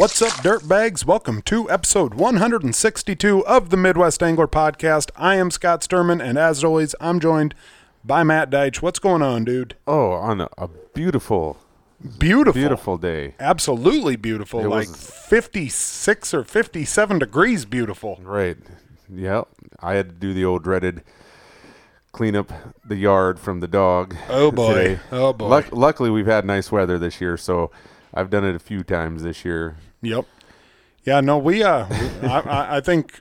What's up, dirtbags? Welcome to episode 162 of the Midwest Angler Podcast. I am Scott Sturman, and as always, I'm joined by Matt Deitch. What's going on, dude? Oh, on a, a beautiful, Beautiful. beautiful day. Absolutely beautiful. It like was- 56 or 57 degrees beautiful. Right. Yeah. I had to do the old dreaded clean up the yard from the dog. Oh, boy. today. Oh, boy. Luck- luckily, we've had nice weather this year, so I've done it a few times this year. Yep. Yeah, no, we, uh, I, I, think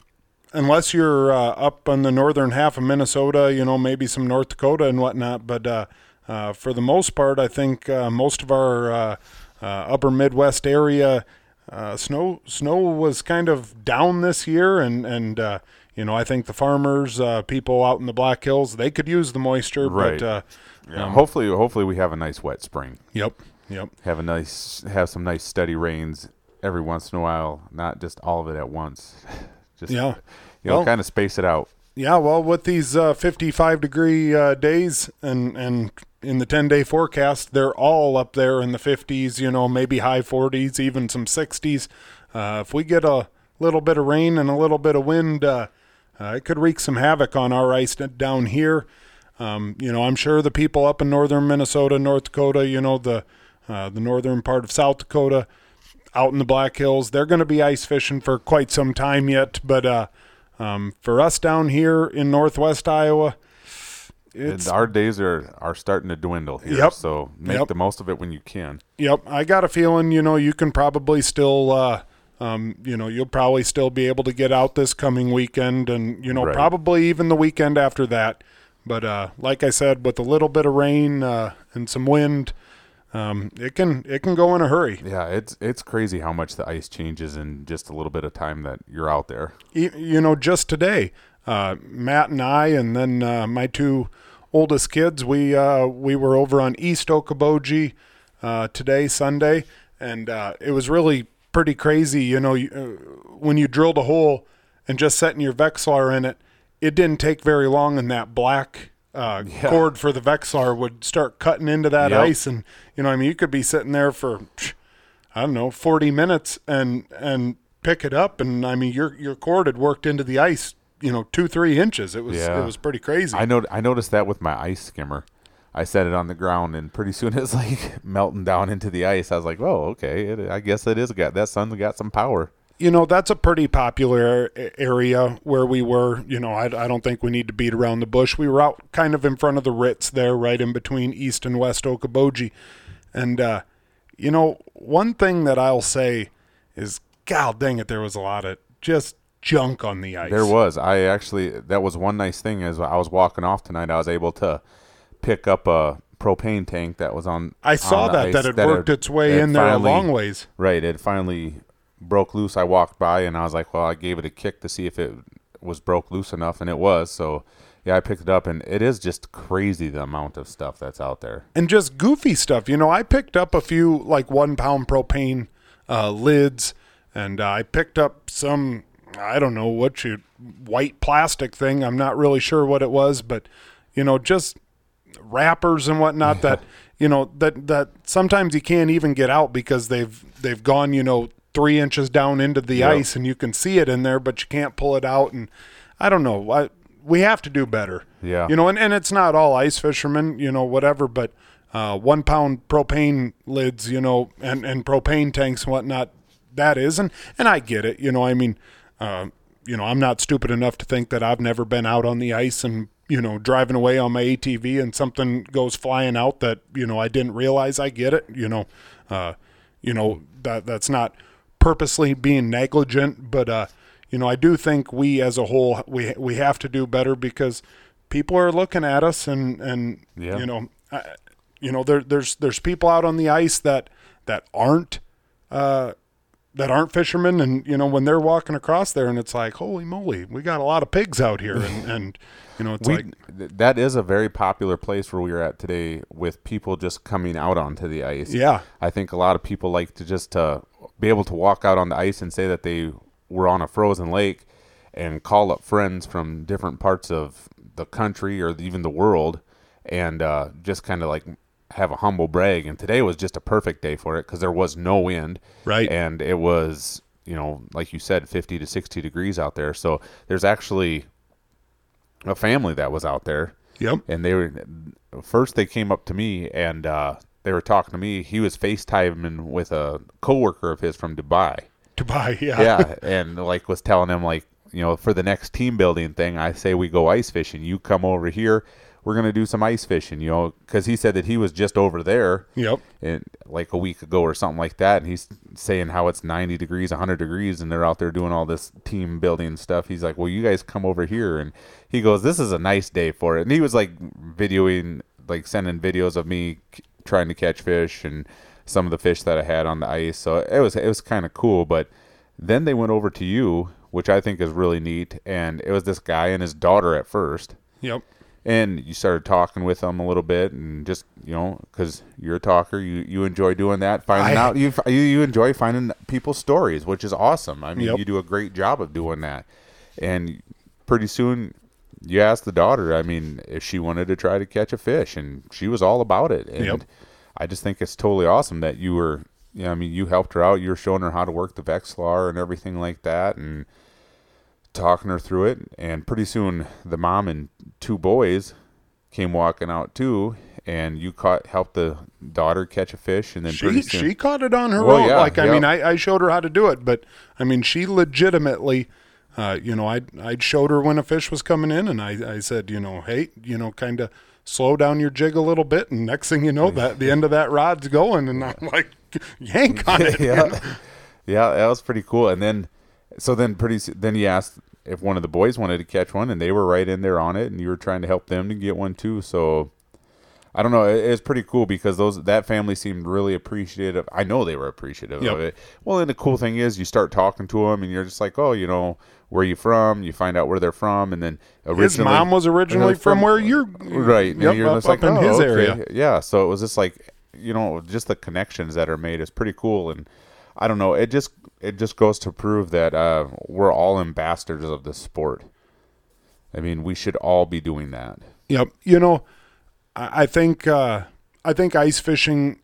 unless you're uh, up on the northern half of Minnesota, you know, maybe some North Dakota and whatnot, but uh, uh, for the most part, I think uh, most of our uh, uh, upper Midwest area, uh, snow snow was kind of down this year, and and uh, you know, I think the farmers, uh, people out in the Black Hills, they could use the moisture, Right. but uh, Yeah. hopefully, hopefully we have a nice wet spring. yep, yep. Have a nice, have some nice steady rains every once in a while, not just all of it at once. Just Yeah. you know, Well- kind of space it out. Yeah, well, with these uh, 55 degree uh, days and and in the 10 day forecast, they're all up there in the 50s. You know, maybe high 40s, even some 60s. Uh, if we get a little bit of rain and a little bit of wind, uh, uh, it could wreak some havoc on our ice down here. Um, you know, I'm sure the people up in northern Minnesota, North Dakota, you know, the uh, the northern part of South Dakota, out in the Black Hills, they're going to be ice fishing for quite some time yet. But uh, um, for us down here in Northwest Iowa, it's our days are are starting to dwindle here, Yep. so make Yep. the most of it when you can. Yep, I got a feeling, you know, you can probably still, uh, um, you know, you'll probably still be able to get out this coming weekend and, you know, Right. probably even the weekend after that. But uh, like I said, with a little bit of rain uh, and some wind, um, it can it can go in a hurry. Yeah, it's it's crazy how much the ice changes in just a little bit of time that you're out there. Y- you know, just today, uh, Matt and I, and then uh, my two oldest kids, we uh, we were over on East Okoboji uh, today, Sunday, and uh, it was really pretty crazy. You know, you, uh, when you drilled a hole and just setting your Vexilar in it, it didn't take very long, and that black. Uh, cord for the Vexilar would start cutting into that Yep. ice, and you know, I mean, you could be sitting there for I don't know, 40 minutes and and pick it up and I mean your your cord had worked into the ice, you know, 2 3 inches. It was Yeah. it was pretty crazy. I know I noticed that with my ice skimmer. I set it on the ground, and pretty soon it's like melting down into the ice. I was like, "Oh, okay. It, I guess it is got that sun's got some power." You know, that's a pretty popular area where we were, you know, I, I don't think we need to beat around the bush. We were out kind of in front of the Ritz there, right in between East and West Okoboji. And uh, you know, one thing that I'll say is god dang it, there was a lot of just junk on the ice. There was. I actually that was one nice thing as I was walking off tonight. I was able to pick up a propane tank that was on. I saw on that that had worked its way in there finally- a long ways. Right. It finally broke loose. I walked by and I was like, well, I gave it a kick to see if it was broke loose enough, and it was. So, yeah, I picked it up, and it is just crazy the amount of stuff that's out there. and just goofy stuff. You know, I picked up a few like one pound propane uh, lids, and uh, I picked up some I don't know what you white plastic thing. I'm not really sure what it was, but you know, just wrappers and whatnot that you know that that sometimes you can't even get out because they've they've gone you know three inches down into the Yep. ice and you can see it in there, but you can't pull it out. And I don't know. I, we have to do better. Yeah. You know, and, and it's not all ice fishermen, you know, whatever, but uh, one pound propane lids, you know, and, and propane tanks and whatnot, that is. And, and I get it. You know, I mean, uh, you know, I'm not stupid enough to think that I've never been out on the ice and, you know, driving away on my ATV and something goes flying out that, you know, I didn't realize I get it. You know, uh, you know, that that's not purposely being negligent, but, uh, you know, I do think we as a whole we we have to do better because people are looking at us and and Yeah. you know, I, you know there there's there's people out on the ice that that aren't uh that aren't fishermen and you know when they're walking across there and it's like holy moly we got a lot of pigs out here and and you know it's We, like that is a very popular place where we are at today with people just coming out onto the ice. yeah I think a lot of people like to just uh, be able to walk out on the ice and say that they were on a frozen lake and call up friends from different parts of the country or even the world and uh, just kind of like have a humble brag, and today was just a perfect day for it because there was no wind, Right. And it was, you know, like you said, 50 to 60 degrees out there. So there's actually a family that was out there, Yep. and they were first they came up to me and uh, they were talking to me. He was FaceTiming with a coworker of his from Dubai Dubai. Yeah. yeah, and like was telling him like you know for the next team building thing, I say we go ice fishing. You come over here. We're gonna do some ice fishing, you know, because he said that he was just over there, Yep. and like a week ago or something like that, and he's saying how it's 90 degrees, 100 degrees, and they're out there doing all this team building stuff. He's like, well, you guys come over here, and he goes, this is a nice day for it, and he was like videoing, like sending videos of me trying to catch fish and some of the fish that I had on the ice. So it was it was kind of cool, but then they went over to you, which I think is really neat, and it was this guy and his daughter at first Yep. And you started talking with them a little bit and just you know because you're a talker you you enjoy doing that finding I- out you, you you enjoy finding people's stories which is awesome i mean Yep. you do a great job of doing that and pretty soon you asked the daughter i mean if she wanted to try to catch a fish and she was all about it and Yep. i just think it's totally awesome that you were you know, i mean you helped her out you were showing her how to work the vexilar and everything like that and talking her through it and pretty soon the mom and two boys came walking out too and you caught helped the daughter catch a fish and then She soon she caught it on her Well, own. yeah, like I yeah. mean, I, I showed her how to do it, but I mean, she legitimately, uh, you know, I I showed her when a fish was coming in, and I I said, you know, hey, you know, kind of slow down your jig a little bit, and next thing you know, that the end of that rod's going, and I'm like, yank on it. yeah yeah that was pretty cool and then so then pretty then he asked if one of the boys wanted to catch one and they were right in there on it and you were trying to help them to get one too so I don't know. It, it's pretty cool because those that family seemed really appreciative. I know they were appreciative Yep. of it. Well, and the cool thing is, you start talking to them, and you're just like, oh, you know, where you from? You find out where they're from, and then originally, His mom was originally from, where you're right. and you're up, just like, in oh, his okay. area. Yeah. So it was just like, you know, just the connections that are made is pretty cool, and I don't know. It just it just goes to prove that uh, we're all ambassadors of the sport. I mean, we should all be doing that. Yep. You know, I I think uh, I think ice fishing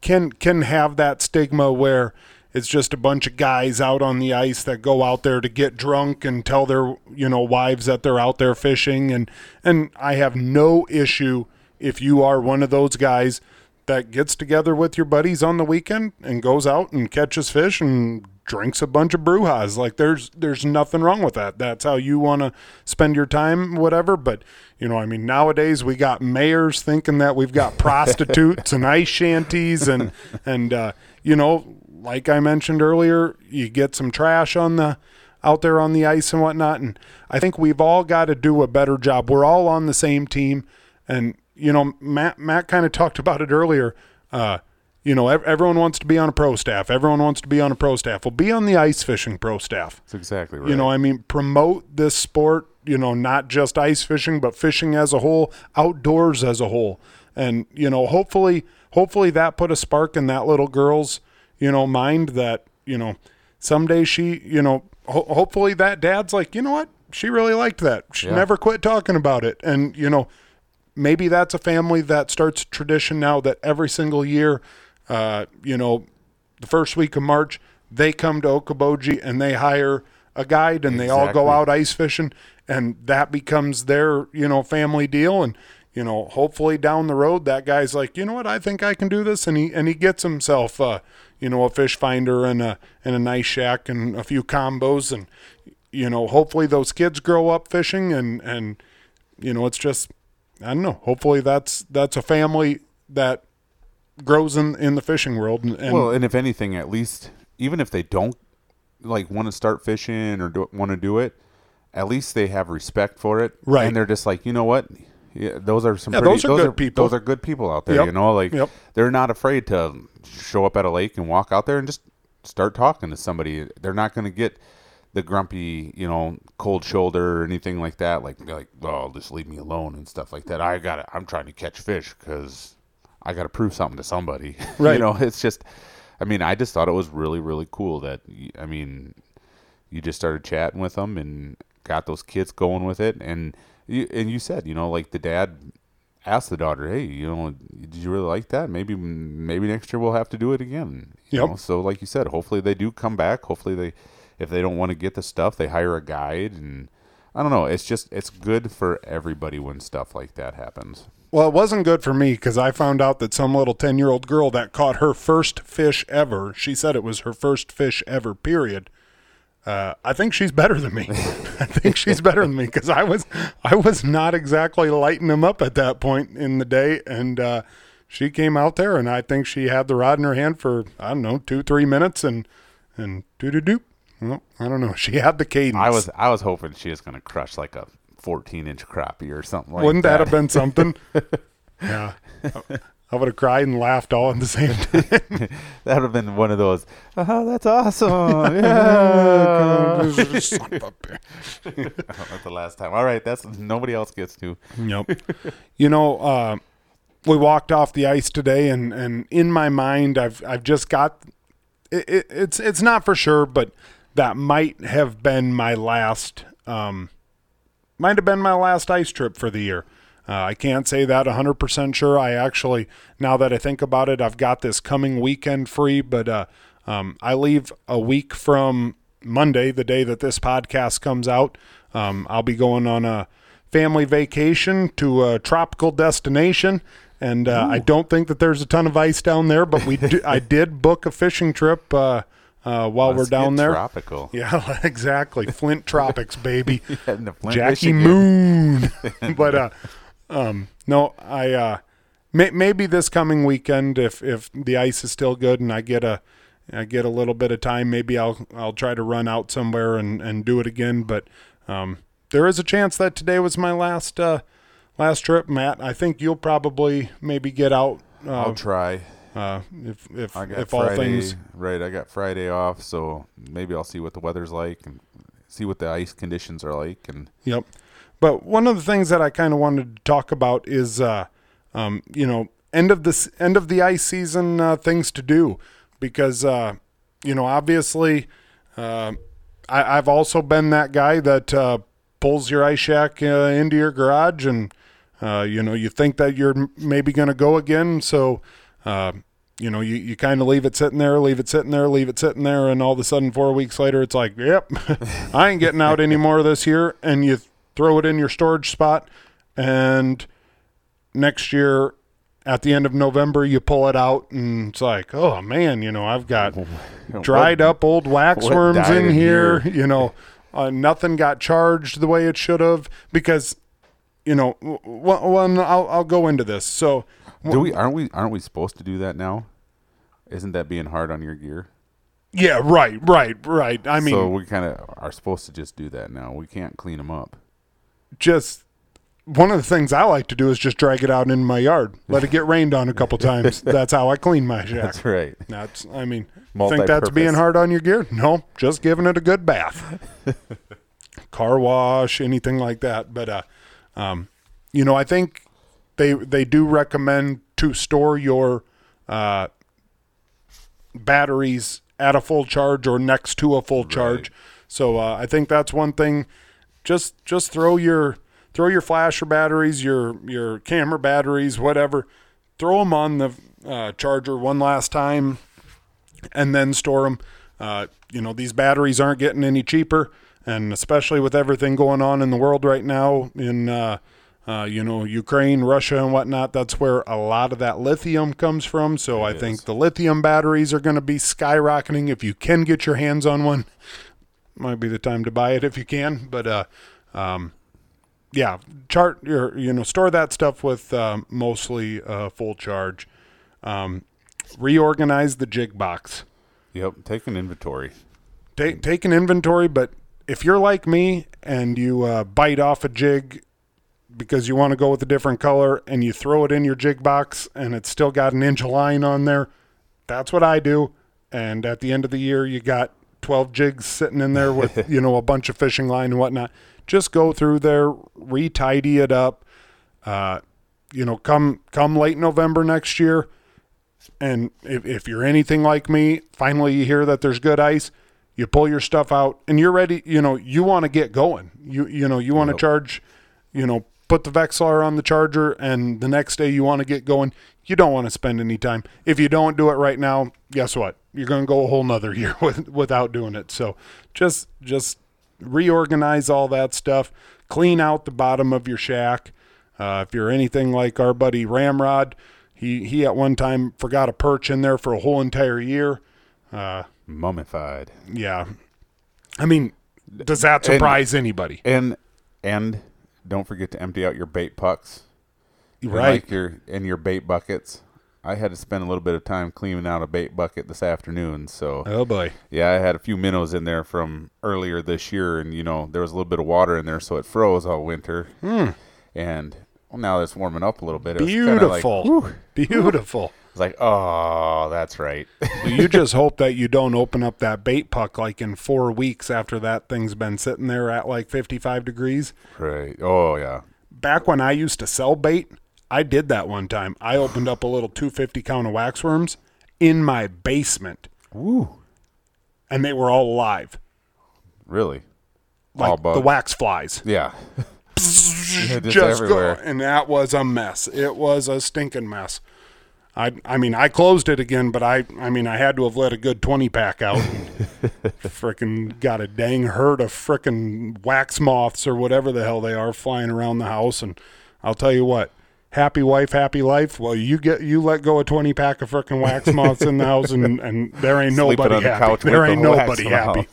can can have that stigma where it's just a bunch of guys out on the ice that go out there to get drunk and tell their you know wives that they're out there fishing and and I have no issue if you are one of those guys that gets together with your buddies on the weekend and goes out and catches fish and drinks a bunch of brewhas like there's there's nothing wrong with that. That's how you want to spend your time whatever. But you know i mean nowadays we got mayors thinking that we've got prostitutes and ice shanties and and uh, you know like i mentioned earlier you get some trash on the out there on the ice and whatnot. And i think we've all got to do a better job. We're all on the same team. And you know matt matt kind of talked about it earlier uh, you know, ev- everyone wants to be on a pro staff. Everyone wants to be on a pro staff. Well, be on the ice fishing pro staff. That's exactly right. You know, I mean, promote this sport, you know, not just ice fishing, but fishing as a whole, outdoors as a whole. And, you know, hopefully, hopefully that put a spark in that little girl's, you know, mind that, you know, someday she, you know, ho- hopefully that dad's like, you know what? She really liked that. She Yeah. never quit talking about it. And, you know, maybe that's a family that starts a tradition now that every single year, uh, you know, the first week of March, they come to Okoboji and they hire a guide and they all go out ice fishing and that becomes their, you know, family deal and you know, hopefully down the road that guy's like, "You know what? I think I can do this." And he and he gets himself uh, you know, a fish finder and a and a nice shack and a few combos and you know, hopefully those kids grow up fishing and and you know, it's just I don't know. Hopefully that's that's a family that grows in in the fishing world and, and well, and if anything, at least even if they don't like want to start fishing or want to do it, at least they have respect for it, Right. And they're just like, you know what? Yeah, those are some. Yeah, pretty, those are good people. Those are good people out there. Yep. You know, like Yep. they're not afraid to show up at a lake and walk out there and just start talking to somebody. They're not going to get the grumpy, you know, cold shoulder or anything like that. Like, like, oh, just leave me alone and stuff like that. I got I'm trying to catch fish because I got to prove something to somebody. Right. you know, it's just. I mean, I just thought it was really, really cool that. I mean, you just started chatting with them and got those kids going with it, and you and you said, you know, like the dad asked the daughter, hey, you know, did you really like that? Maybe maybe next year we'll have to do it again. You Yep. know? So like you said, hopefully they do come back. Hopefully they, if they don't want to get the stuff, they hire a guide and. I don't know. It's just it's good for everybody when stuff like that happens. Well, it wasn't good for me because I found out that some little 10 year old girl that caught her first fish ever, she said it was her first fish ever, period. Uh, I think she's better than me. I think she's better than me because I was I was not exactly lighting them up at that point in the day, and uh, she came out there, and I think she had the rod in her hand for I don't know two three minutes, and and doo doo doo. Well, I don't know. She had the cadence. I was I was hoping she was gonna crush like a 14 inch crappie or something like Wouldn't that. that have been something? yeah. I would have cried and laughed all at the same time. that would have been one of those. Oh, that's awesome! Yeah. Son of that's the last time. All right, that's nobody else gets to. Yep. You know, uh, we walked off the ice today, and, and in my mind, I've I've just got it, it, it's it's not for sure, but that might have been my last um, might have been my last ice trip for the year. Uh, I can't say that 100% sure. I actually, now that I think about it, I've got this coming weekend free, but uh, um, I leave a week from Monday, the day that this podcast comes out. Um, I'll be going on a family vacation to a tropical destination. And uh, I don't think that there's a ton of ice down there, but we do, I did book a fishing trip uh, while Let's we're down there. Tropical. Yeah, exactly. Flint Tropics, baby. Flint, Jackie Michigan. Moon. but uh, um, no, I uh, may, maybe this coming weekend, if if the ice is still good and I get a I get a little bit of time, maybe I'll I'll try to run out somewhere and, and do it again. But um, there is a chance that today was my last uh, last trip, Matt. I think you'll probably maybe get out. Uh, I'll try. Uh, if if if all Friday. things Right, I got Friday off, so maybe I'll see what the weather's like and see what the ice conditions are like. And Yep. But one of the things that I kind of wanted to talk about is, uh, um, you know, end of this end of the ice season uh, things to do because, uh, you know, obviously, uh, I, I've also been that guy that uh, pulls your ice shack uh, into your garage and, uh, you know, you think that you're maybe going to go again, so. Uh, you know, you, you kind of leave it sitting there, leave it sitting there, leave it sitting there, and all of a sudden, four weeks later, it's like, yep, I ain't getting out anymore this year. And you throw it in your storage spot, and next year, at the end of November, you pull it out, and it's like, oh man, you know, I've got dried up old wax worms in here. here? You know, uh, nothing got charged the way it should have because, you know, one I'll I'll go into this. So do we aren't we aren't we supposed to do that now? Isn't that being hard on your gear? yeah, right, right, right. I mean, so we kind of are supposed to just do that now. We can't clean them up. just one of the things I like to do is just drag it out in my yard, let it get rained on a couple times. That's how I clean my shack. That's right. That's, I mean, think that's being hard on your gear? No, just giving it a good bath, car wash, anything like that. But, uh, um, you know, I think they they do recommend to store your uh, batteries at a full charge or next to a full charge. So uh, I think that's one thing. Just just throw your throw your flasher batteries, your your camera batteries, whatever. Throw them on the uh, charger one last time, and then store them. Uh, you know these batteries aren't getting any cheaper, and especially with everything going on in the world right now in uh, you know Ukraine, Russia, and whatnot. That's where a lot of that lithium comes from. So I think the lithium batteries are going to be skyrocketing. If you can get your hands on one, might be the time to buy it if you can. But uh, um, yeah, chart your you know store that stuff with um, mostly uh, full charge. Um, reorganize the jig box. Yep. Take an inventory. Take take an inventory, but if you're like me and you uh, bite off a jig because you want to go with a different color and you throw it in your jig box and it's still got an inch of line on there, that's what I do. And at the end of the year, you got 12 jigs sitting in there with, you know, a bunch of fishing line and whatnot. Just go through there, retidy it up. Uh, you know, come come late November next year, and if, if you're anything like me, finally you hear that there's good ice, you pull your stuff out and you're ready. You know, you want to get going. You you know you want to Yep. charge, you know, put the Vexilar on the charger, and the next day you want to get going, you don't want to spend any time. If you don't do it right now, guess what? You're going to go a whole nother year with, without doing it. So just just reorganize all that stuff, clean out the bottom of your shack. Uh, if you're anything like our buddy Ramrod, he he at one time forgot a perch in there for a whole entire year. Uh, Mummified. yeah, I mean, does that surprise anybody? And and don't forget to empty out your bait pucks. Right. Like your and your bait buckets. I had to spend a little bit of time cleaning out a bait bucket this afternoon, so Oh boy. yeah, I had a few minnows in there from earlier this year, and you know there was a little bit of water in there, so it froze all winter. Hmm. And well, now it's warming up a little bit. Kinda like, Beautiful. whew. It's like, oh, that's right. you just hope that you don't open up that bait puck like in four weeks after that thing's been sitting there at like 55 degrees. right. Oh yeah. Back when I used to sell bait, I did that one time. I opened up a little 250 count of waxworms in my basement, Woo. and they were all alive, Really. all like bug. the wax flies. Yeah. Yeah, just just everywhere. go, and that was a mess. It was a stinking mess. I, I mean, I closed it again, but I, I mean, I had to have let a good twenty pack out. frickin' got a dang herd of frickin' wax moths or whatever the hell they are flying around the house, and I'll tell you what, happy wife, happy life. Well, you get you let go a twenty pack of frickin' wax moths in the house, and and there ain't Sleeping nobody the happy. There ain't the nobody happy.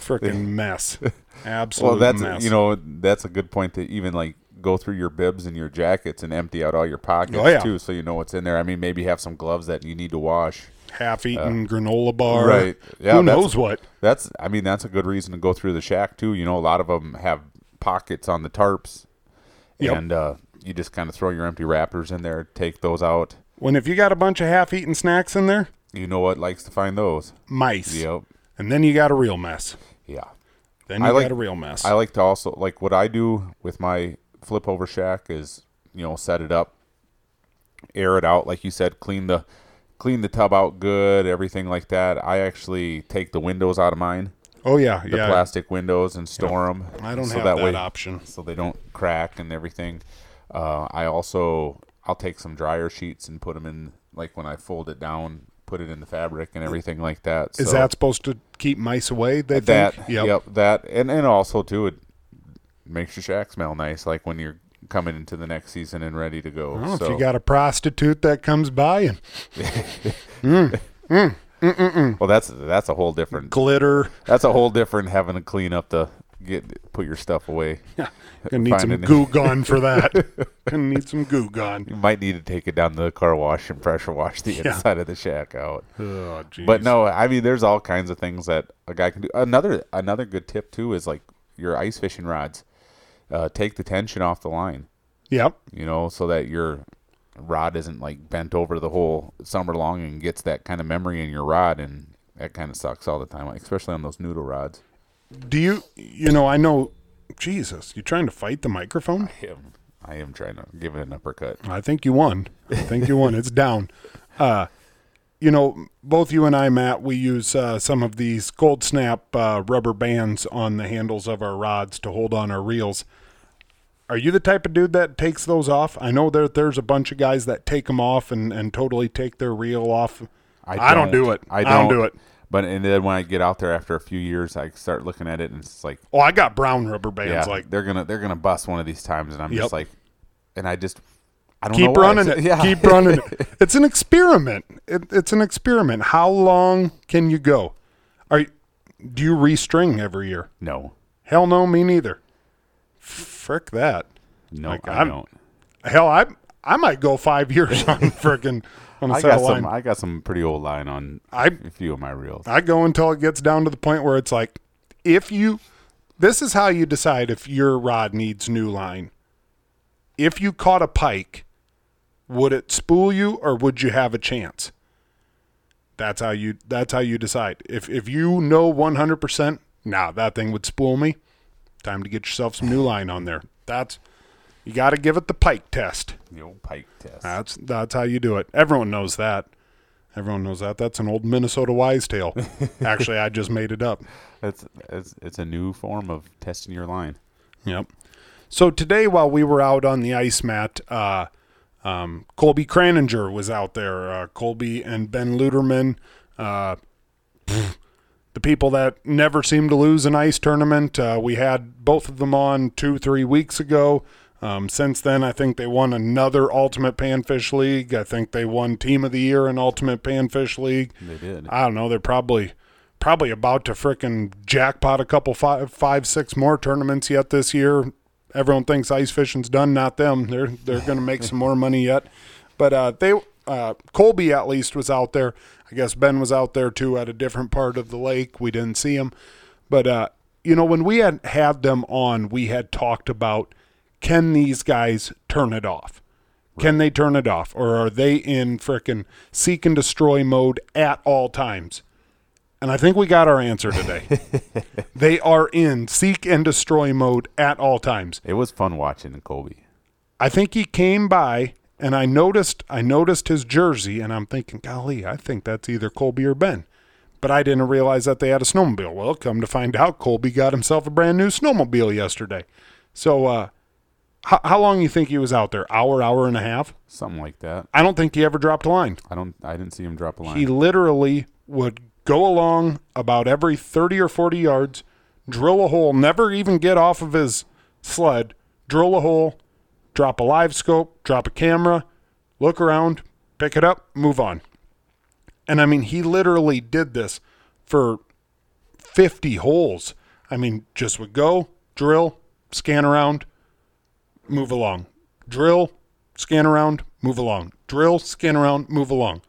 Frickin' mess. Absolute Well, that's mess. you know that's a good point to even like go through your bibs and your jackets and empty out all your pockets Oh, yeah. too, so you know what's in there. I mean, maybe have some gloves that you need to wash. half-eaten granola bar. Uh, right. Yeah, Who knows what? That's I mean that's a good reason to go through the shack too. You know, a lot of them have pockets on the tarps, Yep. and uh, you just kind of throw your empty wrappers in there, take those out. When if you got a bunch of half-eaten snacks in there, You know what likes to find those? mice. Yep. And then you got a real mess. Yeah. Then you I like- got a real mess. I like to also like what I do with my flip over shack is you know set it up, air it out like you said, clean the clean the tub out good, everything like that. I actually take the windows out of mine, oh yeah, the yeah. plastic windows, and store them. I don't so have that, that, way, option. so they don't crack and everything. Uh, I also I'll take some dryer sheets and put them in like when I fold it down, put it in the fabric and everything like that. Is So that supposed to keep mice away? They that? think. Yep. that and and also too it makes your shack smell nice, like when you're coming into the next season and ready to go. Well, so if you got a prostitute that comes by and mm, mm, mm, well, that's that's a whole different glitter, that's a whole different having to clean up the get put your stuff away. gonna need some it. goo gone for that. gonna need some goo gone. You might need to take it down to the car wash and pressure wash the Yeah. inside of the shack out. Oh. But no, I mean, there's all kinds of things that a guy can do. Another another good tip too is like your ice fishing rods. Uh, take the tension off the line, Yep. you know, so that your rod isn't like bent over the whole summer long and gets that kind of memory in your rod, and that kind of sucks all the time, like, especially on those noodle rods. Do you? You know, I know. Jesus, you trying to fight the microphone? I am, I am trying to give it an uppercut. I think you won. I think you won. It's down. Uh, you know, both you and I, Matt, we use uh, some of these Gold Snap uh, rubber bands on the handles of our rods to hold on our reels. Are you the type of dude that takes those off? I know that there's a bunch of guys that take them off and, and totally take their reel off. I don't do it. I I don't, don't do it. But and then when I get out there after a few years, I start looking at it and it's like, Oh, I got brown rubber bands. yeah, like, they're gonna they're gonna bust one of these times, and I'm Yep. just like, and I just I don't keep running it. Yeah, Keep running it. It's an experiment. It, it's an experiment. How long can you go? Are you, do you restring every year? no, Hell no, me neither. Frick that. no, Like, I I'm- don't. Hell, I I might go five years on frickin' on a I got line. some. I got some pretty old line on I a few of my reels. I go until it gets down to the point where it's like, if you, this is how you decide if your rod needs new line. If you caught a pike, would it spool you or would you have a chance? That's how you. That's how you decide. If if you know one hundred percent, nah, that thing would spool me. Time to get yourself some new line on there. That's you got to give it the pike test. The old pike test. That's that's how you do it. Everyone knows that. Everyone knows that. That's an old Minnesota wise tale. Actually, I just made it up. It's it's it's a new form of testing your line. Yep. So today, while we were out on the ice mat, uh, um, Colby Craninger was out there. Uh, Colby and Ben Luderman, uh, the people that never seem to lose an ice tournament. Uh, we had both of them on two, three weeks ago. Um, since then, I think they won another Ultimate Panfish League. I think they won Team of the Year in Ultimate Panfish League. They did. I don't know. They're probably probably about to frickin' jackpot a couple five, five, six more tournaments yet this year. Everyone thinks ice fishing's done, not them. They're they're going to make some more money yet. But uh, they uh, Colby at least was out there. I guess Ben was out there too at a different part of the lake. We didn't see him, but uh, you know when we had had them on, we had talked about can these guys turn it off? Can they turn it off, or are they in frickin' seek and destroy mode at all times? And I think we got our answer today. they are in seek and destroy mode at all times. It was fun watching Colby. I think he came by and I noticed I noticed his jersey and I'm thinking, golly, I think that's either Colby or Ben. But I didn't realize that they had a snowmobile. Well, come to find out, Colby got himself a brand new snowmobile yesterday. So uh how, how long you think he was out there? Hour, hour and a half? Something like that. I don't think he ever dropped a line. I don't. I didn't see him drop a line. He literally would go along about every 30 or 40 yards, drill a hole, never even get off of his sled, drill a hole, drop a live scope, drop a camera, look around, pick it up, move on. And I mean, he literally did this for 50 holes. I mean, just would go, drill, scan around, move along. Drill, scan around, move along. Drill, scan around, move along.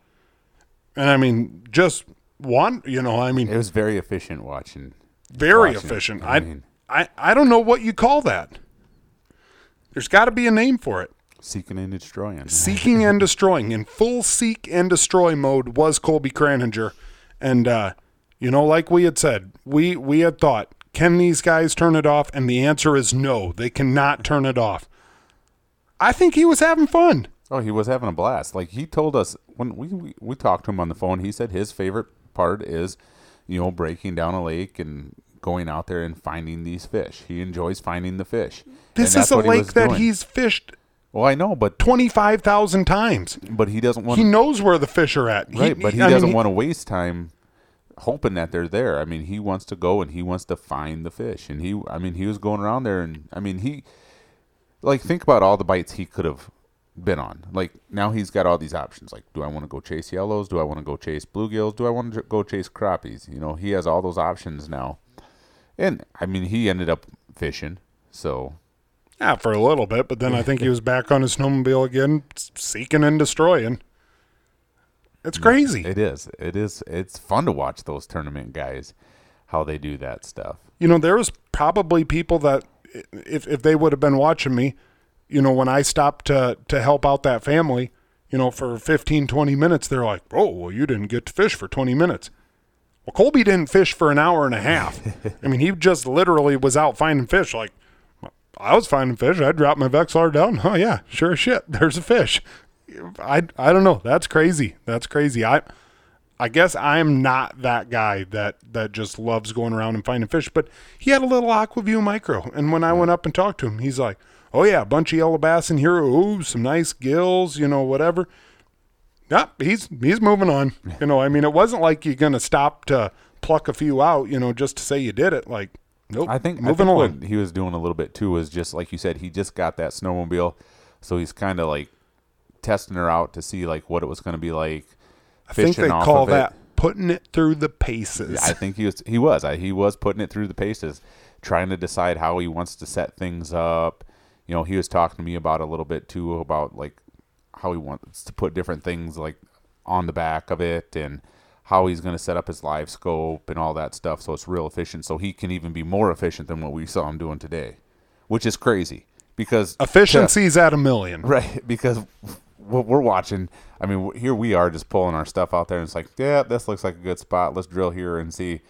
And I mean, just one, you know, I mean, it was very efficient watching. very watching efficient. I I, mean- I, I don't know what you call that. There's got to be a name for it. Seeking and destroying. Seeking and destroying in full seek and destroy mode was Colby Kraninger, and uh, you know, like we had said, we we had thought, can these guys turn it off? And the answer is no, they cannot turn it off. I think he was having fun. Oh, he was having a blast. Like he told us when we, we we talked to him on the phone, he said his favorite part is, you know, breaking down a lake and going out there and finding these fish. He enjoys finding the fish. This is a what he lake that doing. he's fished Well, I know, but twenty five thousand times. but he doesn't want He knows where the fish are at. right, but he I doesn't want to waste time hoping that they're there. I mean, he wants to go and he wants to find the fish. And he I mean, he was going around there and I mean, he like think about all the bites he could have been on. Like now he's got all these options. Like do I want to go chase yellows? Do I want to go chase bluegills? Do I want to go chase crappies? You know, he has all those options now. And I mean, he ended up fishing. So, Yeah, for a little bit, but then I think he was back on his snowmobile again, seeking and destroying. It's crazy. it is. It is it's fun to watch those tournament guys how they do that stuff. You know, there was probably people that if if they would have been watching me, you know, when I stopped to to help out that family, you know, for 15 20 minutes, they're like, "Oh, well you didn't get to fish for 20 minutes." Well, Colby didn't fish for an hour and a half. I mean, he just literally was out finding fish like I was finding fish. I dropped my Vexilar down. Oh yeah, sure as shit. There's a fish. I I don't know. That's crazy. That's crazy. I I guess I'm not that guy that that just loves going around and finding fish. But he had a little Aqua-Vu micro, and when I went up and talked to him, he's like, "Oh yeah, a bunch of yellow bass in here. Ooh, some nice gills. You know, whatever." Yep, he's he's moving on. You know, I mean, it wasn't like you're gonna stop to pluck a few out. You know, just to say you did it. Like, nope. I think moving I think along. he was doing a little bit too was just like you said, he just got that snowmobile, so he's kind of like testing her out to see like what it was going to be like. I think they call it. that putting it through the paces. I think he was he was I, he was putting it through the paces, trying to decide how he wants to set things up. You know, he was talking to me about a little bit too about like how he wants to put different things like on the back of it and how he's going to set up his live scope and all that stuff so it's real efficient so he can even be more efficient than what we saw him doing today which is crazy because Efficiency's at a million. Right, because what we're watching, I mean, here we are just pulling our stuff out there, and it's like, yeah, this looks like a good spot. Let's drill here and see.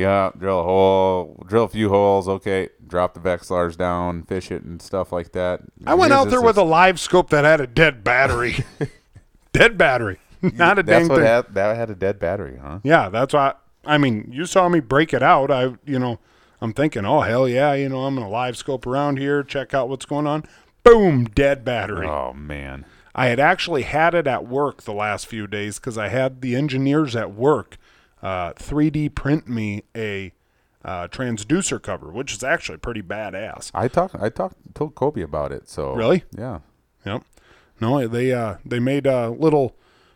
Yeah, drill a hole, drill a few holes. Okay, drop the Vexilars down, fish it, and stuff like that. I went Here's out there this- with a live scope that had a dead battery. dead battery. Not a That's dang what thing. had, that had a dead battery, huh? Yeah, that's why. I mean, you saw me break it out. I, you know, I'm thinking, oh hell yeah, you know, I'm gonna live scope around here, check out what's going on. Boom, dead battery. Oh man. I had actually had it at work the last few days because I had the engineers at work uh, 3D print me a uh, transducer cover, which is actually pretty badass. I talked. I talked. Told Kobe about it. So Really? Yeah. Yep. No, they uh, they made a little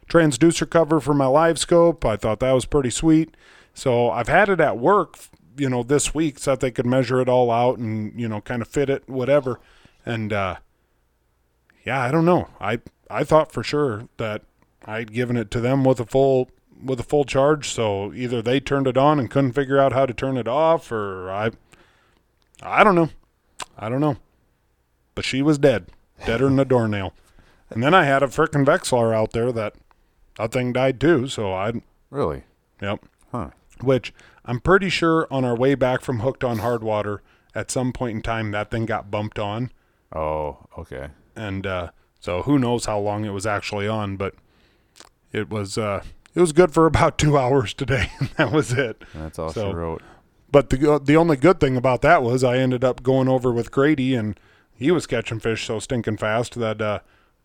transducer cover for my live scope. I thought that was pretty sweet. So I've had it at work, you know, this week so that they could measure it all out and you know kind of fit it, whatever. And uh, yeah, I don't know. I I thought for sure that I'd given it to them with a full with a full charge. So either they turned it on and couldn't figure out how to turn it off, or I I don't know. I don't know. But she was dead, deader than a doornail. And then I had a frickin' Vexilar out there that that thing died too. So I Really? yep. Huh. Which I'm pretty sure on our way back from Hooked on Hard Water, at some point in time that thing got bumped on. Oh, okay. and uh, so who knows how long it was actually on, but it was uh, it was good for about two hours today, and that was it. That's all So- she wrote. But the the only good thing about that was I ended up going over with Grady, and he was catching fish so stinking fast that uh,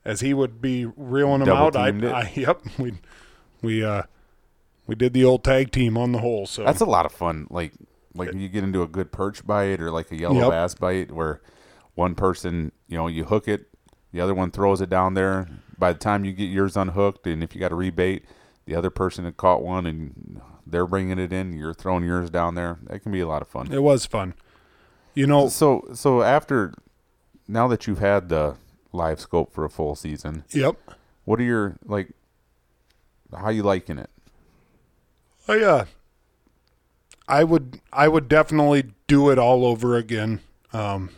as he would be reeling them out, I. I yep we we uh we did the old tag team on the hole. So That's a lot of fun. Like like you get into a good perch bite or like a yellow Yep. bass bite where one person, you know, you hook it, the other one throws it down there. By the time you get yours unhooked, and if you got a rebait, the other person had caught one and they're bringing it in. You're throwing yours down there. That can be a lot of fun. it was fun. You know, So so after now that you've had the live scope for a full season, yep. what are your like? How you liking it? Oh yeah. I would I would definitely do it all over again. Um,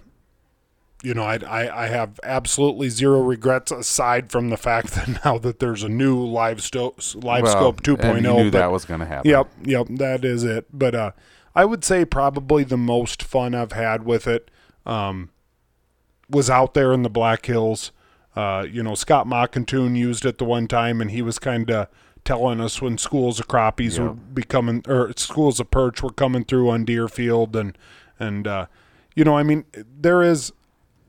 you know, I, I I have absolutely zero regrets aside from the fact that now that there's a new live sto- live Well, scope 2.0. and you knew but- that was going to happen. Yep, yep, that is it. But uh, I would say probably the most fun I've had with it um, was out there in the Black Hills. Uh, you know, Scott Mockingtoon used it the one time, and he was kind of telling us when schools of crappies Yeah. would be coming, or schools of perch were coming through on Deerfield, and and uh, you know, I mean, there is.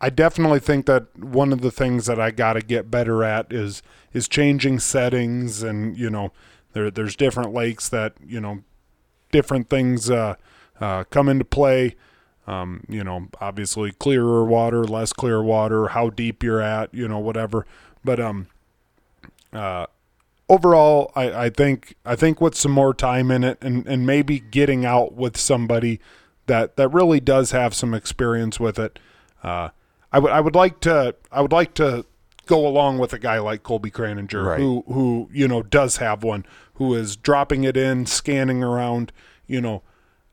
I definitely think that one of the things that I got to get better at is is changing settings, and you know, there there's different lakes that you know different things uh, uh, come into play. Um, you know, obviously clearer water, less clear water, how deep you're at, you know, whatever. But um, uh, overall, I, I think I think with some more time in it, and, and maybe getting out with somebody that that really does have some experience with it, uh, I would I would like to I would like to go along with a guy like Colby Craninger Right. who who you know does have one who is dropping it in, scanning around, you know.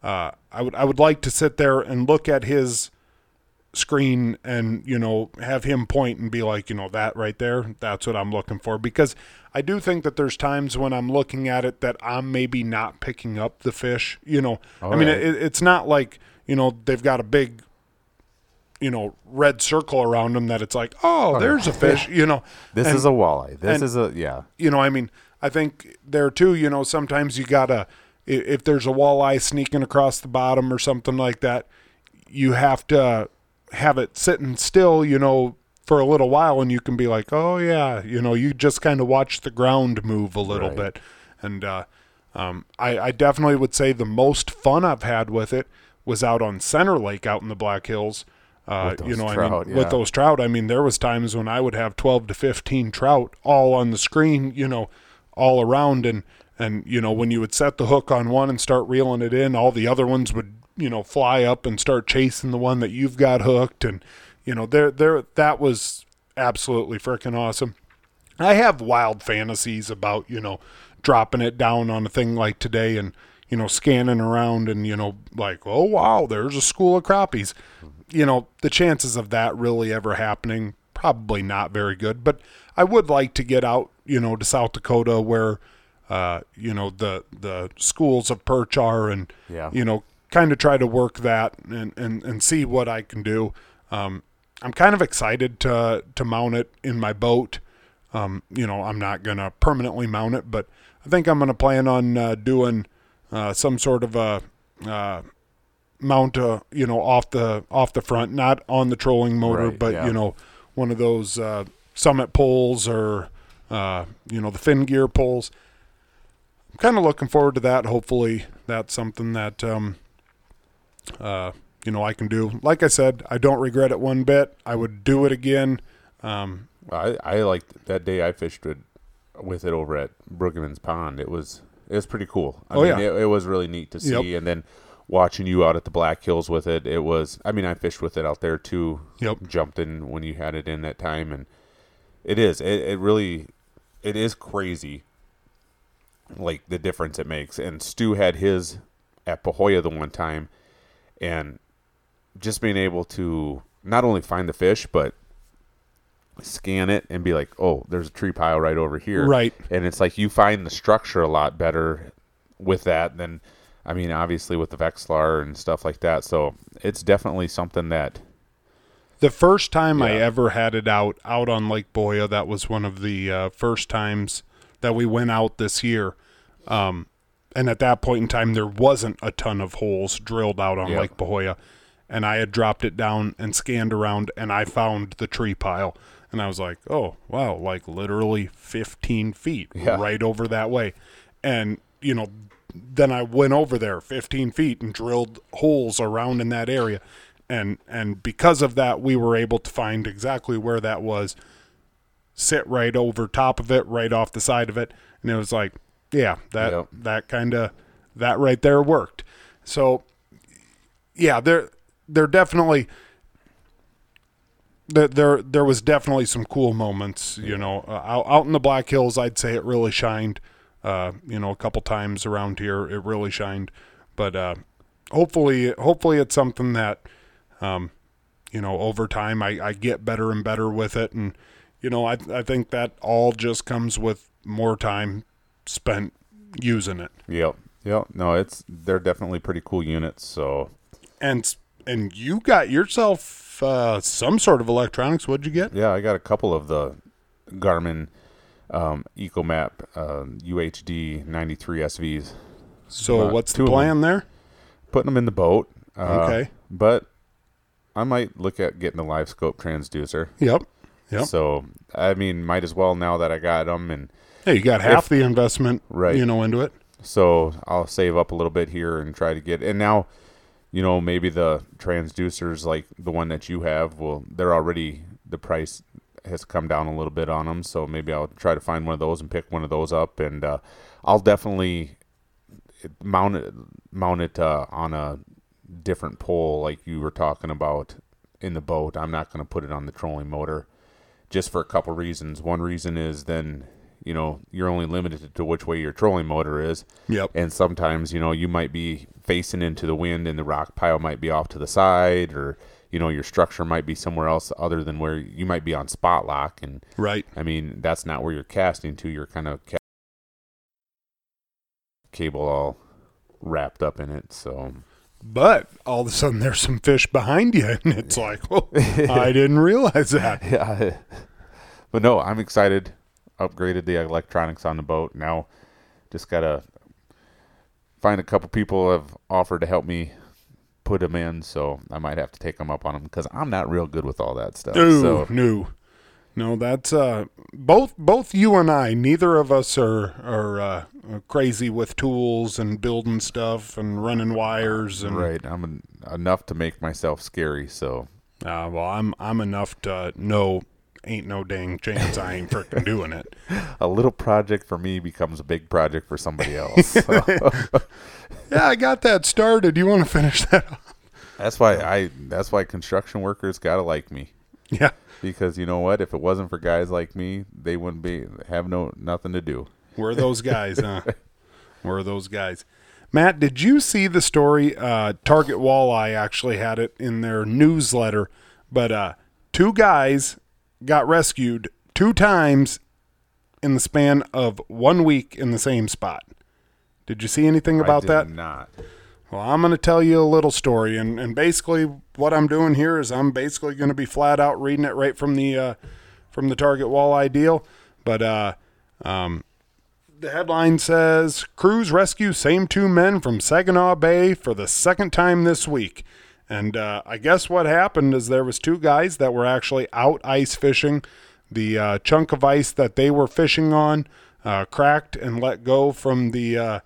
Uh, I would I would like to sit there and look at his screen and you know have him point and be like you know that right there that's what i'm looking for because i do think that there's times when i'm looking at it that i'm maybe not picking up the fish you know i mean it, it's not like you know they've got a big you know red circle around them that it's like oh there's a fish you know This And- is a walleye. This and- is a yeah. you know, I mean, I think there too, you know, sometimes you gotta, if there's a walleye sneaking across the bottom or something like that, you have to have it sitting still, you know, for a little while, and you can be like, oh yeah, you know, you just kind of watch the ground move a little Right. bit, and uh, um, I, I definitely would say the most fun I've had with it was out on Center Lake out in the Black Hills. Uh, With you know, I mean, yeah. with those trout, I mean, there was times when I would have 12 to 15 trout all on the screen, you know, all around. And, and, you know, when you would set the hook on one and start reeling it in, all the other ones would, you know, fly up and start chasing the one that you've got hooked. And, you know, there, there, that was absolutely freaking awesome. I have wild fantasies about, you know, dropping it down on a thing like today and, you know, scanning around and, you know, like, oh, wow, there's a school of crappies. You know, the chances of that really ever happening, probably not very good. But I would like to get out, you know, to South Dakota where, uh, you know, the, the schools of perch are and, Yeah. you know, kind of try to work that and, and, and see what I can do. Um, I'm kind of excited to, to mount it in my boat. Um, you know, I'm not going to permanently mount it, but I think I'm going to plan on uh, doing uh, some sort of a mount a you know off the off the front, not on the trolling motor, Right, but yeah. you know one of those uh, summit poles or uh, you know the fin gear poles. I'm kind of looking forward to that. Hopefully, that's something that um, uh, you know I can do. Like I said, I don't regret it one bit. I would do it again. Um, I I liked that day I fished with with it over at Bruggeman's Pond. It was it was pretty cool. I Oh, mean, yeah. it, it was really neat to see. Yep. And then watching you out at the Black Hills with it, it was. I mean, I fished with it out there too. Yep. Jumped in when you had it in that time, and it is. It, it really, it is crazy. Like the difference it makes. And Stu had his at Pahoja the one time, and just being able to not only find the fish but scan it and be like, oh, there's a tree pile right over here. Right. And it's like you find the structure a lot better with that than, I mean, obviously with the Vexilar and stuff like that. So it's definitely something that, The first time I ever had it out out on Lake Boya, that was one of the uh, first times that we went out this year. Um, and at that point in time, there wasn't a ton of holes drilled out on Yeah. Lake Pahoja. And I had dropped it down and scanned around, and I found the tree pile. And I was like, oh, wow, like literally 15 feet Yeah. right over that way. And, you know, then I went over there 15 feet and drilled holes around in that area. And, and because of that, we were able to find exactly where that was, sit right over top of it, right off the side of it. And it was like, yeah, that, Yep. that kind of, that right there worked. So, yeah, there, there definitely, there, there, there was definitely some cool moments, you know, uh, out, out in the Black Hills, I'd say it really shined. Uh, you know, a couple times around here, it really shined. But uh, hopefully, hopefully, it's something that, um, you know, over time, I, I get better and better with it, and you know, I I think that all just comes with more time spent using it. yep, yep. No, it's, they're definitely pretty cool units. So And and you got yourself uh, some sort of electronics. What'd you get? yeah, I got a couple of the Garmin um, ECHOMAP uh, UHD 93 SVs. So Uh, what's the plan there? Putting them in the boat. Uh, Okay. But I might look at getting a LiveScope transducer. Yep. Yep. So I mean, might as well now that I got them, and Hey, you got half the investment, Right. You know, into it. so I'll save up a little bit here and try to get. And now, you know, maybe the transducers like the one that you have, well, they're already the price has come down a little bit on them. So maybe I'll try to find one of those and pick one of those up, and uh, I'll definitely mount it mount it uh, on a different pole like you were talking about in the boat. I'm not going to put it on the trolling motor just for a couple reasons. One reason is then you know you're only limited to which way your trolling motor is, Yep. and sometimes you know you might be facing into the wind and the rock pile might be off to the side, or you know your structure might be somewhere else other than where you might be on spot lock and. Right. I mean, that's not where you're casting to. You're kind of ca- cable all wrapped up in it. So But all of a sudden, there's some fish behind you, and it's like, well I didn't realize that. yeah, but no, I'm excited. Upgraded the electronics on the boat. Now, just gotta find a couple people have offered to help me put them in. So I might have to take them up on them because I'm not real good with all that stuff. No, So no, no. That's uh, both both you and I. Neither of us are are uh, crazy with tools and building stuff and running wires and. right, I'm en- enough to make myself scary. So Uh, well, I'm I'm enough to know ain't no dang chance I ain't freaking doing it. a little project for me becomes a big project for somebody else. So. Yeah, I got that started. You want to finish that? That's why I. That's why construction workers gotta like me Yeah. because you know what? If it wasn't for guys like me, they wouldn't be have no nothing to do. We're those guys, huh? We're those guys. Matt, did you see the story? Uh, Target Walleye actually had it in their newsletter, but uh, two guys got rescued two times in the span of one week in the same spot. Did you see anything about I that? did Not. Well, I'm going to tell you a little story, and, and basically what I'm doing here is I'm basically going to be flat out reading it right from the uh, from the Target Walleye deal. But uh, um, the headline says Crews rescue same two men from Saginaw Bay for the second time this week. And uh, I guess what happened is there was two guys that were actually out ice fishing. The uh, chunk of ice that they were fishing on uh, cracked and let go from the uh,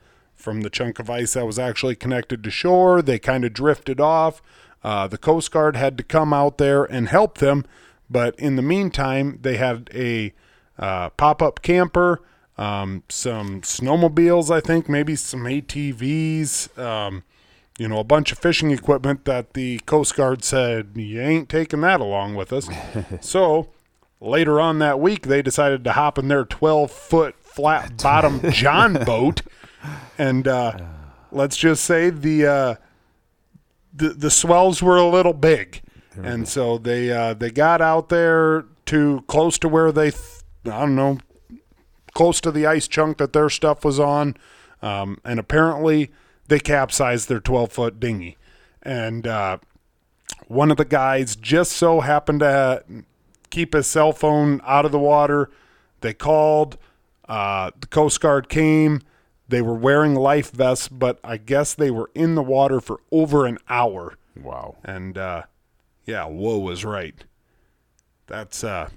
from the chunk of ice that was actually connected to shore. They kind of drifted off. Uh, the Coast Guard had to come out there and help them, but in the meantime, they had a uh, pop-up camper, um, some snowmobiles, I think, maybe some ATVs, um, you know, a bunch of fishing equipment that the Coast Guard said you ain't taking that along with us. so later on that week, they decided to hop in their 12-foot flat-bottom John boat, and uh, let's just say the uh, the the swells were a little big, and so they uh, they got out there to close to where they th- I don't know close to the ice chunk that their stuff was on, um, and apparently they capsized their 12 foot dinghy, and uh, one of the guys just so happened to keep his cell phone out of the water. They called. Uh, the Coast Guard came. They were wearing life vests, but I guess they were in the water for over an hour. Wow. And uh, yeah, whoa was right. That's uh,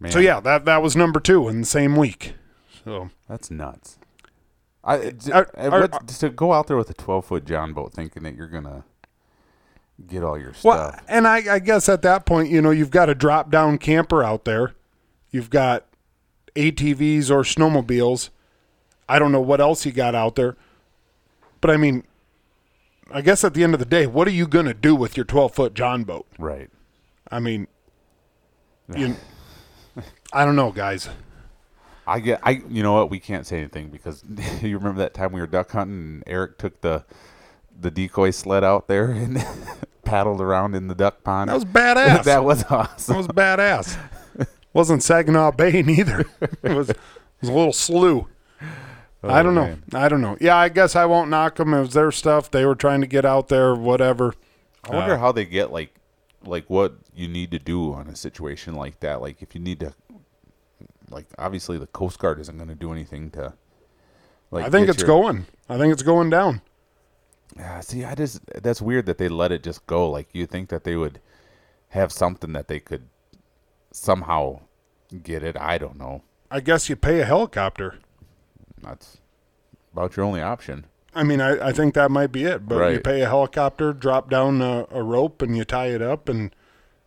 Man, so yeah. That that was number two in the same week. So That's nuts. I it- Are- uh, are- what- to go out there with a 12 foot John boat thinking that you're going to get all your well, stuff. and I, I guess at that point, you know, you've got a drop down camper out there. You've got ATVs or snowmobiles. I don't know what else you got out there, but I mean, I guess at the end of the day, what are you going to do with your 12 foot John boat? Right. I mean, you, I don't know, guys. I get I you know what we can't say anything because you remember that time we were duck hunting and Eric took the the decoy sled out there and paddled around in the duck pond. That was badass. that was awesome. That was badass. Wasn't Saginaw Bay neither. it was it was a little slew. I don't know. Oh. I don't know. Yeah, I guess I won't knock them. It was their stuff. They were trying to get out there, whatever. I wonder uh, how they get like like what you need to do on a situation like that. Like if you need to like obviously the Coast Guard isn't going to do anything to like I think it's your- going. I think it's going down. Yeah, see, I just that's weird that they let it just go. Like you think that they would have something that they could somehow get it. I don't know. I guess you pay a helicopter. That's about your only option. I mean, I, I think that might be it. But you pay a helicopter, drop down a, a rope, and you tie it up and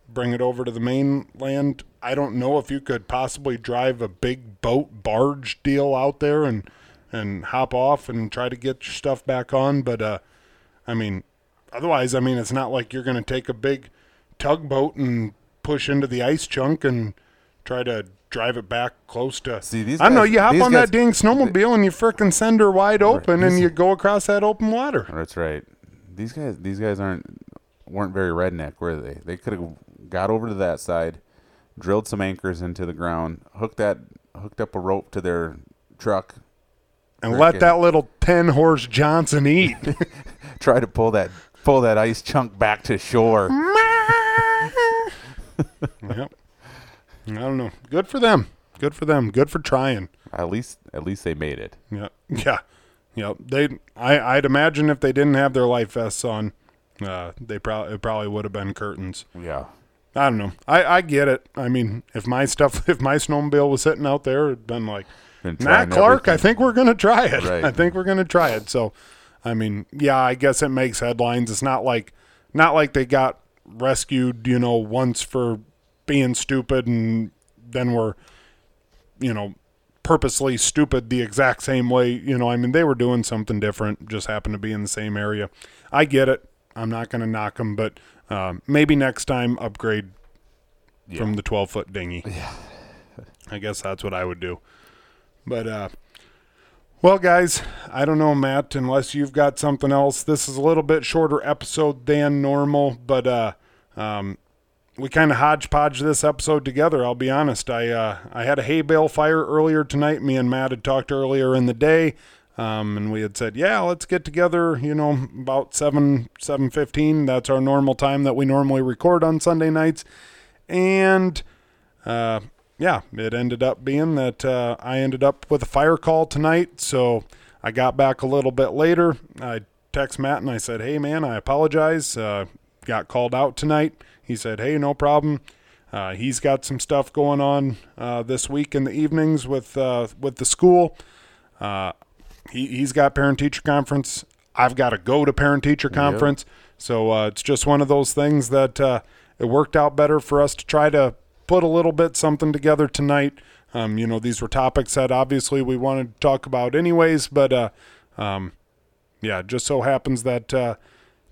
bring it over to the mainland. I don't know if you could possibly drive a big boat barge deal out there and and hop off and try to get your stuff back on. But uh, I mean, otherwise, I mean, it's not like you're going to take a big tugboat and push into the ice chunk and try to drive it back close to. See, these I know. You hop on guys- that dang snowmobile and you frickin' send her wide open and you go across that open water. That's right. These guys, these guys aren't weren't very redneck, were they? They could have got over to that side, drilled some anchors into the ground, hooked that, hooked up a rope to their truck, And let that little ten horse Johnson eat. try to pull that pull that ice chunk back to shore. yep. I don't know. Good for them. Good for them. Good for trying. At least, at least they made it. Yeah. Yeah. Yeah. They. I. I'd imagine if they didn't have their life vests on, uh, they probably it probably would have been curtains. Yeah. I don't know. I. I get it. I mean, if my stuff, if my snowmobile was sitting out there, it'd been like, trying Clark. I think we're gonna try it. Right. I think we're gonna try it. So, I mean, yeah, I guess it makes headlines. It's not like, not like they got rescued, you know, once for being stupid and then were, you know, purposely stupid the exact same way. You know, I mean, they were doing something different. Just happened to be in the same area. I get it. I'm not gonna knock them, but um, maybe next time upgrade Yeah. from the 12 foot dinghy. Yeah. I guess that's what I would do. But, uh, well, guys, I don't know, Matt, unless you've got something else. This is a little bit shorter episode than normal, but, uh, um, we kind of hodgepodge this episode together. I'll be honest. I uh, I had a hay bale fire earlier tonight. Me and Matt had talked earlier in the day, um, and we had said, yeah, let's get together. You know, about seven seven fifteen. That's our normal time that we normally record on Sunday nights. And uh, yeah, it ended up being that uh, I ended up with a fire call tonight. So I got back a little bit later. I text Matt and I said, "Hey man, I apologize. Uh, got called out tonight." He said, "Hey, no problem." Uh, he's got some stuff going on uh, this week in the evenings with uh, with the school. Uh, he he's got parent teacher conference. I've got to go to parent teacher conference. So uh, it's just one of those things that uh, it worked out better for us to try to put a little bit something together tonight. Um, you know, these were topics that obviously we wanted to talk about anyways, but uh, um, yeah, it just so happens that uh,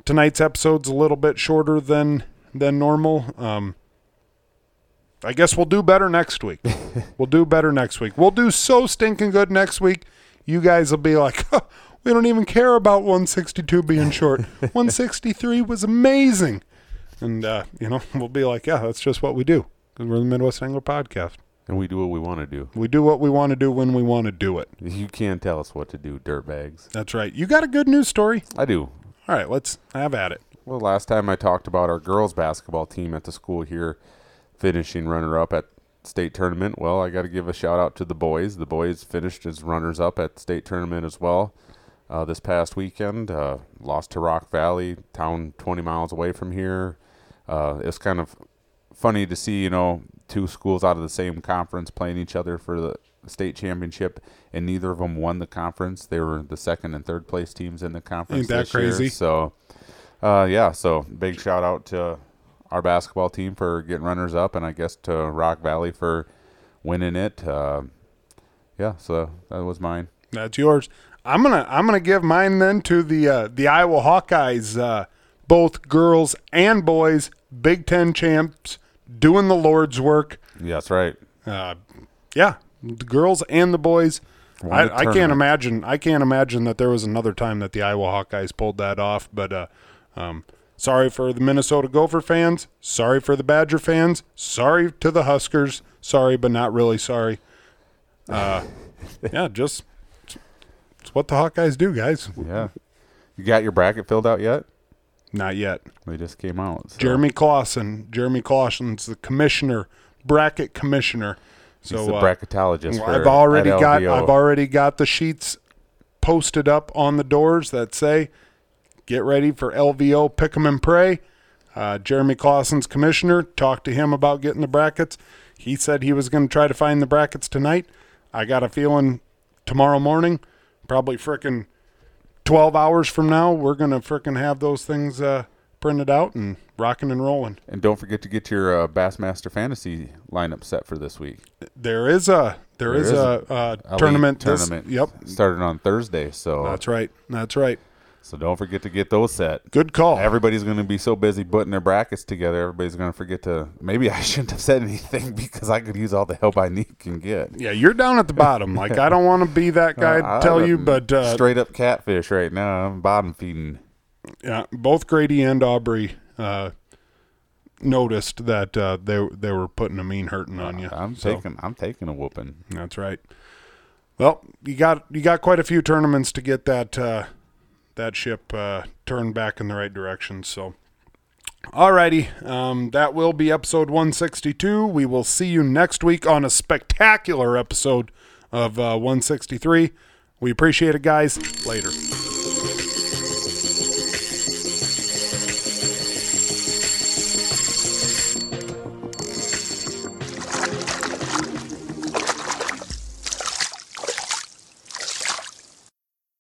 tonight's episode's a little bit shorter than than normal. Um, I guess we'll do better next week. we'll do better next week. We'll do so stinking good next week. You guys will be like, we don't even care about 162 being short. 163 was amazing. And, uh, you know, we'll be like, yeah, that's just what we do because we're the Midwest Angler Podcast. And we do what we want to do. We do what we want to do when we want to do it. You can't tell us what to do, dirtbags. That's right. You got a good news story? I do. All right, let's have at it. Well, last time I talked about our girls basketball team at the school here finishing runner up at state tournament. Well, I got to give a shout out to the boys. The boys finished as runners up at state tournament as well. Uh, this past weekend, uh, lost to Rock Valley, town 20 miles away from here. Uh, it's kind of funny to see, you know, two schools out of the same conference playing each other for the state championship, and neither of them won the conference. They were the second and third place teams in the conference. Ain't that this year. crazy? So, uh, yeah, so big shout out to our basketball team for getting runners up, and I guess to Rock Valley for winning it. Uh, yeah, so that was mine. That's yours. I'm gonna I'm gonna give mine then to the uh, the Iowa Hawkeyes, uh, both girls and boys, Big Ten champs, doing the Lord's work. Yeah, that's right. Uh, yeah, the girls and the boys. I, I can't imagine. I can't imagine that there was another time that the Iowa Hawkeyes pulled that off. But uh, um, sorry for the Minnesota Gopher fans. Sorry for the Badger fans. Sorry to the Huskers. Sorry, but not really sorry. Uh, yeah, just it's what the Hawkeyes do, guys. Yeah. You got your bracket filled out yet? Not yet. They just came out. so- Jeremy Clausen. Jeremy Clausen's the commissioner, bracket commissioner. He's the uh, bracketologist. Well, I've already got I've already got the sheets posted up on the doors that say get ready for LVO pick 'em and pray. Uh, Jeremy Clausen's commissioner talked to him about getting the brackets. He said he was going to try to find the brackets tonight. I got a feeling tomorrow morning, probably frickin' 12 hours from now, we're going to frickin' have those things uh, printed out and rocking and rolling. And don't forget to get your uh, Bassmaster Fantasy lineup set for this week. There is a there There is, is a, uh Elite tournament. this- tournament. yep, Started on Thursday, so that's right. That's right. So don't forget to get those set. Good call. Everybody's going to be so busy putting their brackets together. Everybody's going to forget to. Maybe I shouldn't have said anything because I could use all the help I need can get. Yeah, you're down at the bottom. Like I don't want to be that guy Uh, to tell you, but uh, straight up catfish right now. I'm bottom feeding. yeah, both Grady and Aubrey uh, noticed that uh, they they were putting a mean hurting on you. I'm So, taking. I'm taking a whooping. That's right. Well, you got you got quite a few tournaments to get that uh, that ship uh, turned back in the right direction. So, alrighty, um, that will be episode 162. We will see you next week on a spectacular episode of uh, 163. We appreciate it, guys. Later.